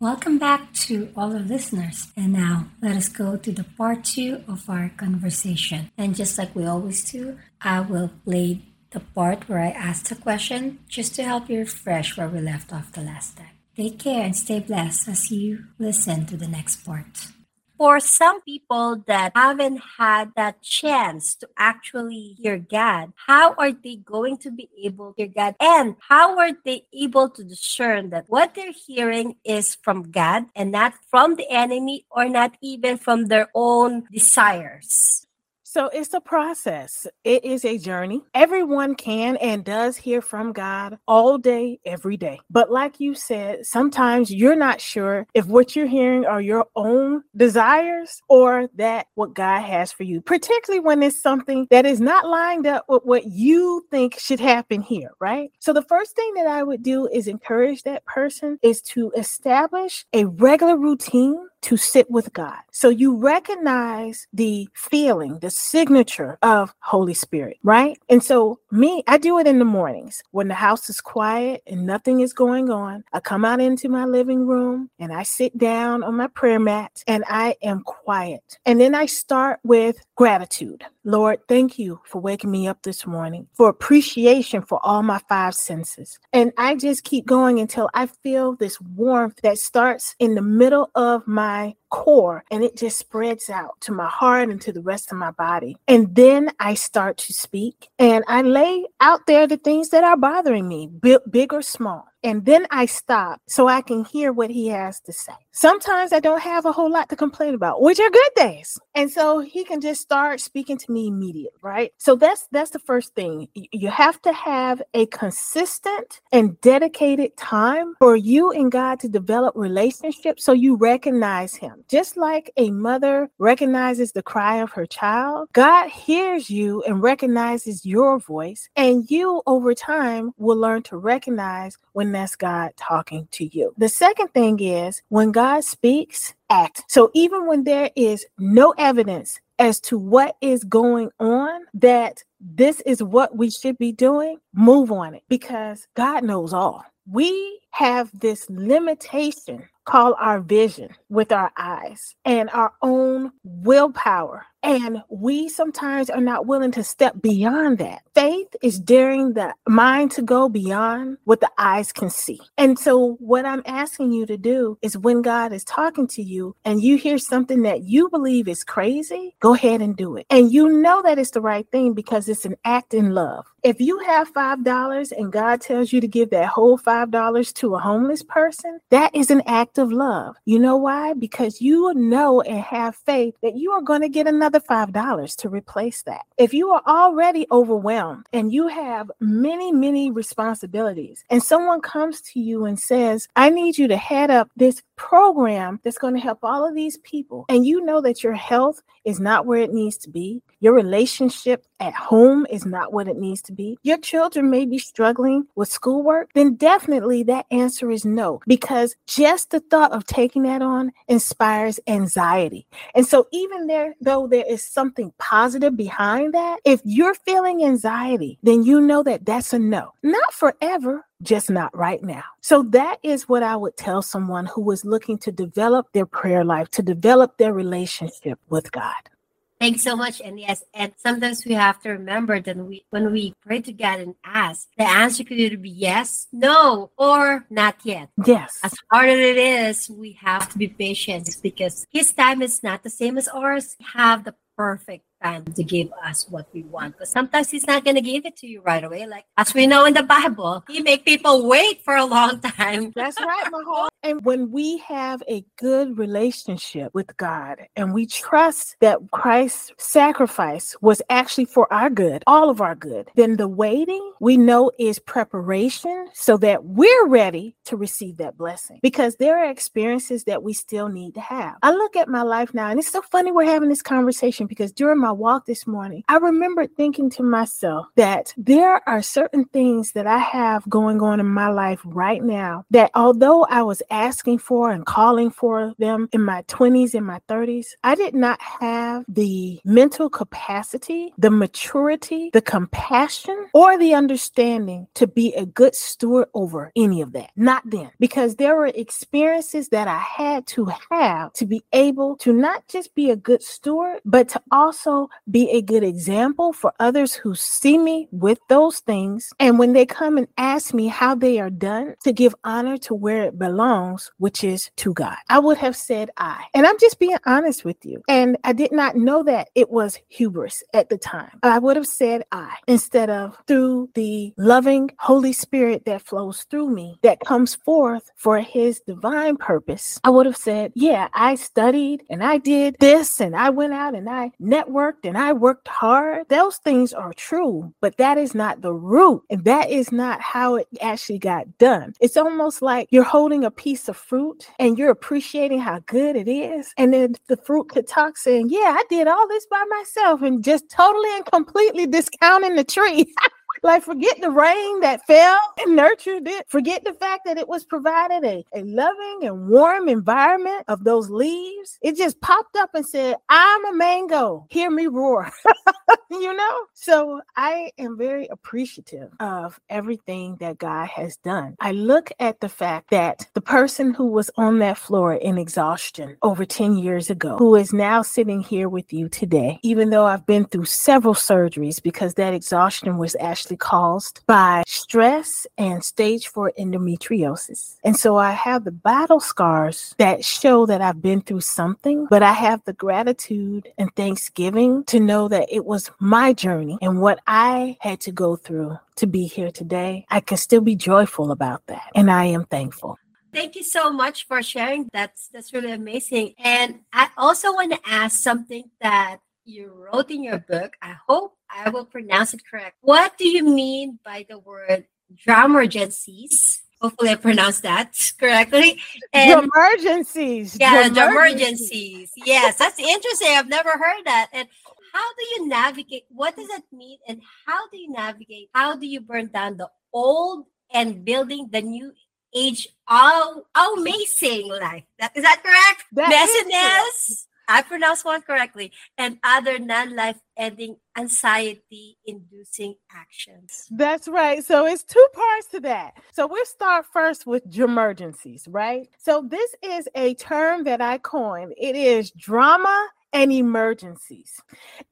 Welcome back to all our listeners. And now let us go to the part two of our conversation. And just like we always do, I will play the part where I asked a question just to help you refresh where we left off the last time. Take care and stay blessed as you listen to the next part for some people that haven't had that chance to actually hear God, how are they going to be able to hear God? And how are they able to discern that what they're hearing is from God and not from the enemy or not even from their own desires? So it's a process. It is a journey. Everyone can and does hear from God all day, every day. But like you said, sometimes you're not sure if what you're hearing are your own desires or that what God has for you, particularly when it's something that is not lined up with what you think should happen here, right? So the first thing that I would do is encourage that person is to establish a regular routine to sit with God. So you recognize the feeling, the signature of Holy Spirit, right? And so me, I do it in the mornings when the house is quiet and nothing is going on. I come out into my living room and I sit down on my prayer mat and I am quiet. And then I start with gratitude. Lord, thank you for waking me up this morning, for appreciation for all my five senses. And I just keep going until I feel this warmth that starts in the middle of my core and it just spreads out to my heart and to the rest of my body. And then I start to speak and I lay out there the things that are bothering me, big, or small and then I stop so I can hear what he has to say. Sometimes I don't have a whole lot to complain about, which are good days. And so he can just start speaking to me immediately, right? So that's that's the first thing. You have to have a consistent and dedicated time for you and God to develop relationships so you recognize him. Just like a mother recognizes the cry of her child, God hears you and recognizes your voice, and you over time will learn to recognize when that's God talking to you. The second thing is when God speaks, act. So even when there is no evidence as to what is going on, that this is what we should be doing, move on it because God knows all. We have this limitation called our vision with our eyes and our own willpower and we sometimes are not willing to step beyond that. Faith is daring the mind to go beyond what the eyes can see. And so, what I'm asking you to do is when God is talking to you and you hear something that you believe is crazy, go ahead and do it. And you know that it's the right thing because it's an act in love. If you have $5 and God tells you to give that whole $5 to a homeless person, that is an act of love. You know why? Because you know and have faith that you are going to get another another $5 to replace that. If you are already overwhelmed and you have many, many responsibilities, and someone comes to you and says, I need you to head up this program that's going to help all of these people, and you know that your health is not where it needs to be, your relationship at home is not what it needs to be, your children may be struggling with schoolwork, then definitely that answer is no, because just the thought of taking that on inspires anxiety. And so, even there, though there is something positive behind that, if you're feeling anxiety, then you know that that's a no. Not forever, just not right now. So that is what I would tell someone who is looking to develop their prayer life, to develop their relationship with God. Thanks so much. And yes, and sometimes we have to remember that we when we pray to God and ask, the answer could either be yes, no, or not yet. Yes. As hard as it is, we have to be patient because his time is not the same as ours. We have the perfect time to give us what we want. But sometimes he's not going to give it to you right away. Like as we know in the Bible, he make people wait for a long time. That's right, Mahal. And when we have a good relationship with God and we trust that Christ's sacrifice was actually for our good, all of our good, then the waiting we know is preparation so that we're ready to receive that blessing. Because there are experiences that we still need to have. I look at my life now, and it's so funny we're having this conversation because during my my walk this morning, I remember thinking to myself that there are certain things that I have going on in my life right now that although I was asking for and calling for them in my 20s and my 30s, I did not have the mental capacity, the maturity, the compassion, or the understanding to be a good steward over any of that. Not then, because there were experiences that I had to have to be able to not just be a good steward, but to also be a good example for others who see me with those things. And when they come and ask me how they are done, to give honor to where it belongs, which is to God. I would have said I. And I'm just being honest with you. And I did not know that it was hubris at the time. I would have said I instead of through the loving Holy Spirit that flows through me, that comes forth for his divine purpose. I would have said, Yeah, I studied and I did this and I went out and I networked and I worked hard. Those things are true, but that is not the root. And that is not how it actually got done. It's almost like you're holding a piece of fruit and you're appreciating how good it is. And then the fruit could talk saying, Yeah, I did all this by myself and just totally and completely discounting the tree. Like, forget the rain that fell and nurtured it. Forget the fact that it was provided a, a loving and warm environment of those leaves. It just popped up and said, I'm a mango. Hear me roar. you know? So I am very appreciative of everything that God has done. I look at the fact that the person who was on that floor in exhaustion over 10 years ago, who is now sitting here with you today, even though I've been through several surgeries because that exhaustion was actually actually caused by stress and stage four endometriosis. And so I have the battle scars that show that I've been through something, but I have the gratitude and thanksgiving to know that it was my journey and what I had to go through to be here today. I can still be joyful about that. And I am thankful. Thank you so much for sharing. That's that's really amazing. And I also want to ask something that you wrote in your book. I hope I will pronounce it correct. What do you mean by the word Dramergencies? Hopefully, I pronounced that correctly. And emergencies. Yeah, emergencies. Yes, that's interesting. I've never heard that. And how do you navigate? What does that mean? And how do you navigate? How do you burn down the old and building the new age? Oh, amazing life. That, is that correct? That Messiness I pronounced one correctly, and other non life ending anxiety inducing actions. That's right. So it's two parts to that. So we'll start first with Dramergencies, right? So this is a term that I coined. It is drama and emergencies.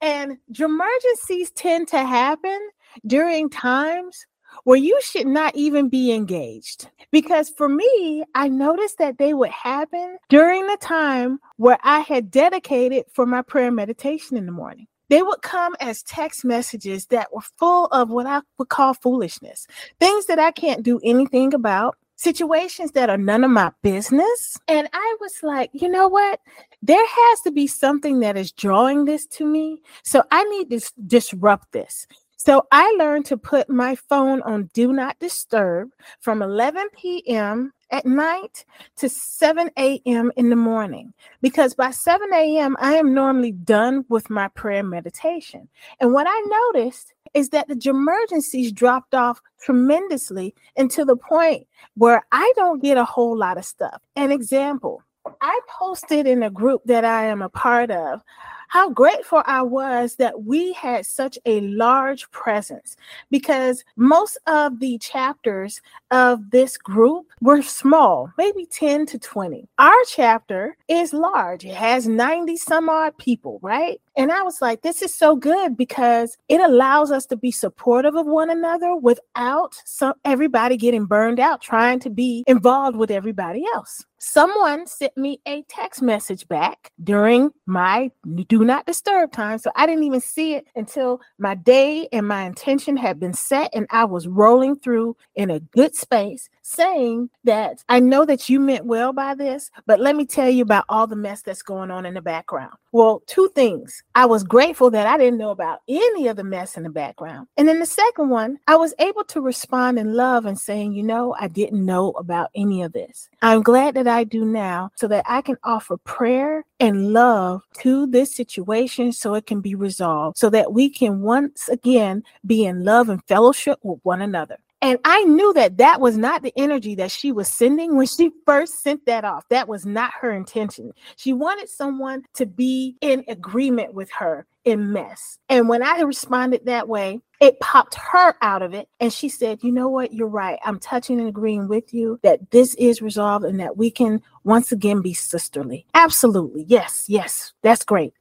And Dramergencies tend to happen during times where you should not even be engaged. Because for me, I noticed that they would happen during the time where I had dedicated for my prayer meditation in the morning. They would come as text messages that were full of what I would call foolishness, things that I can't do anything about, situations that are none of my business. And I was like, you know what? There has to be something that is drawing this to me. So I need to disrupt this. So I learned to put my phone on do not disturb from 11 p.m. at night to 7 a.m. in the morning because by 7 a.m. I am normally done with my prayer meditation. And what I noticed is that the Dramergencies dropped off tremendously until the point where I don't get a whole lot of stuff. An example, I posted in a group that I am a part of how grateful I was that we had such a large presence because most of the chapters of this group were small, maybe 10 to 20. Our chapter is large, it has 90 some odd people, right? And I was like, this is so good because it allows us to be supportive of one another without some everybody getting burned out trying to be involved with everybody else. Someone sent me a text message back during my do not disturb time. So I didn't even see it until my day and my intention had been set and I was rolling through in a good space. Saying that I know that you meant well by this, but let me tell you about all the mess that's going on in the background. Well, two things. I was grateful that I didn't know about any of the mess in the background. And then the second one, I was able to respond in love and saying, you know, I didn't know about any of this. I'm glad that I do now so that I can offer prayer and love to this situation so it can be resolved, so that we can once again be in love and fellowship with one another. And I knew that that was not the energy that she was sending when she first sent that off. That was not her intention. She wanted someone to be in agreement with her in mess. And when I responded that way, it popped her out of it. And she said, You know what? You're right. I'm touching and agreeing with you that this is resolved and that we can once again be sisterly. Absolutely. Yes. Yes. That's great.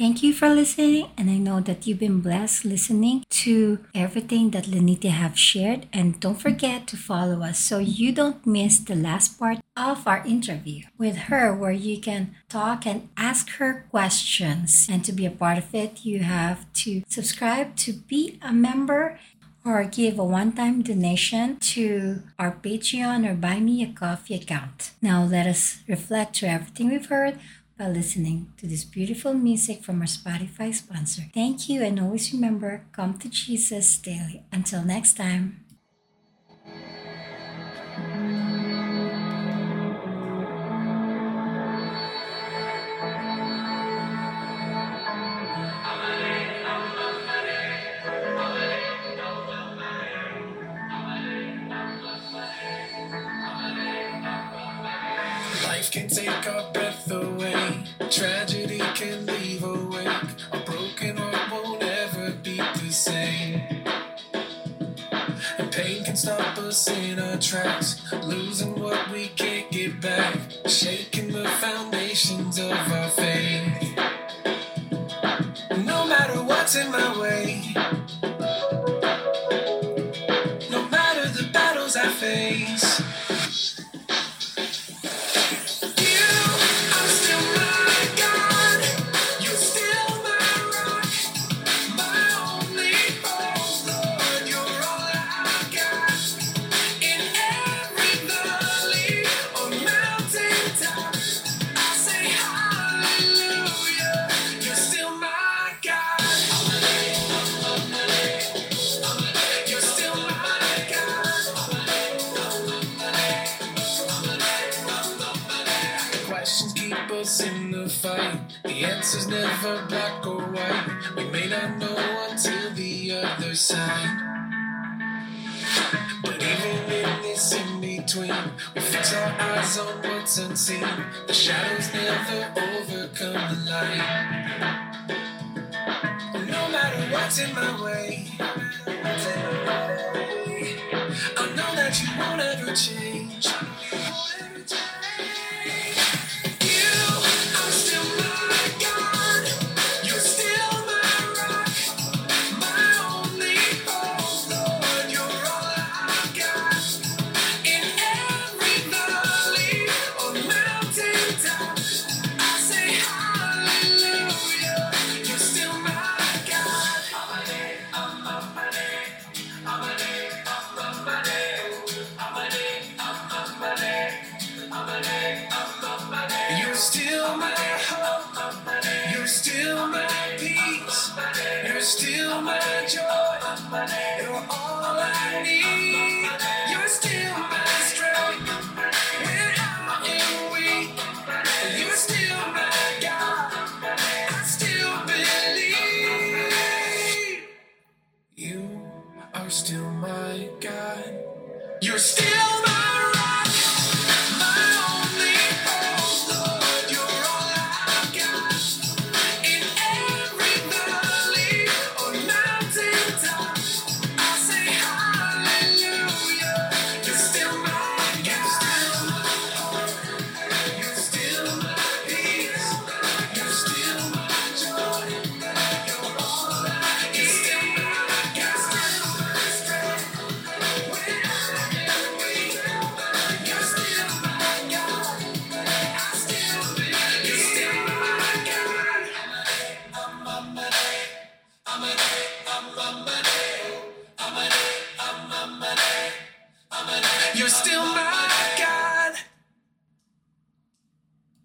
Thank you for listening, and I know that you've been blessed listening to everything that Lynita have shared. And don't forget to follow us so you don't miss the last part of our interview with her, where you can talk and ask her questions. And to be a part of it, you have to subscribe to be a member or give a one time donation to our Patreon or Buy Me a Coffee account. Now, let us reflect to everything we've heard by listening to this beautiful music from our Spotify sponsor. Thank you, and always remember come to Jesus daily. Until next time. Life can take our breath And pain can stop us in our tracks. Losing what we can't get back. Shaking the foundations of our faith. No matter what's in my way. No matter the battles I face. The. Answer's never black or white. We may not know until the other side. But even in this in between, we fix our eyes on what's unseen. The shadows never overcome the light. No matter what's in my way, I know that you won't ever change. Still my God. You're still my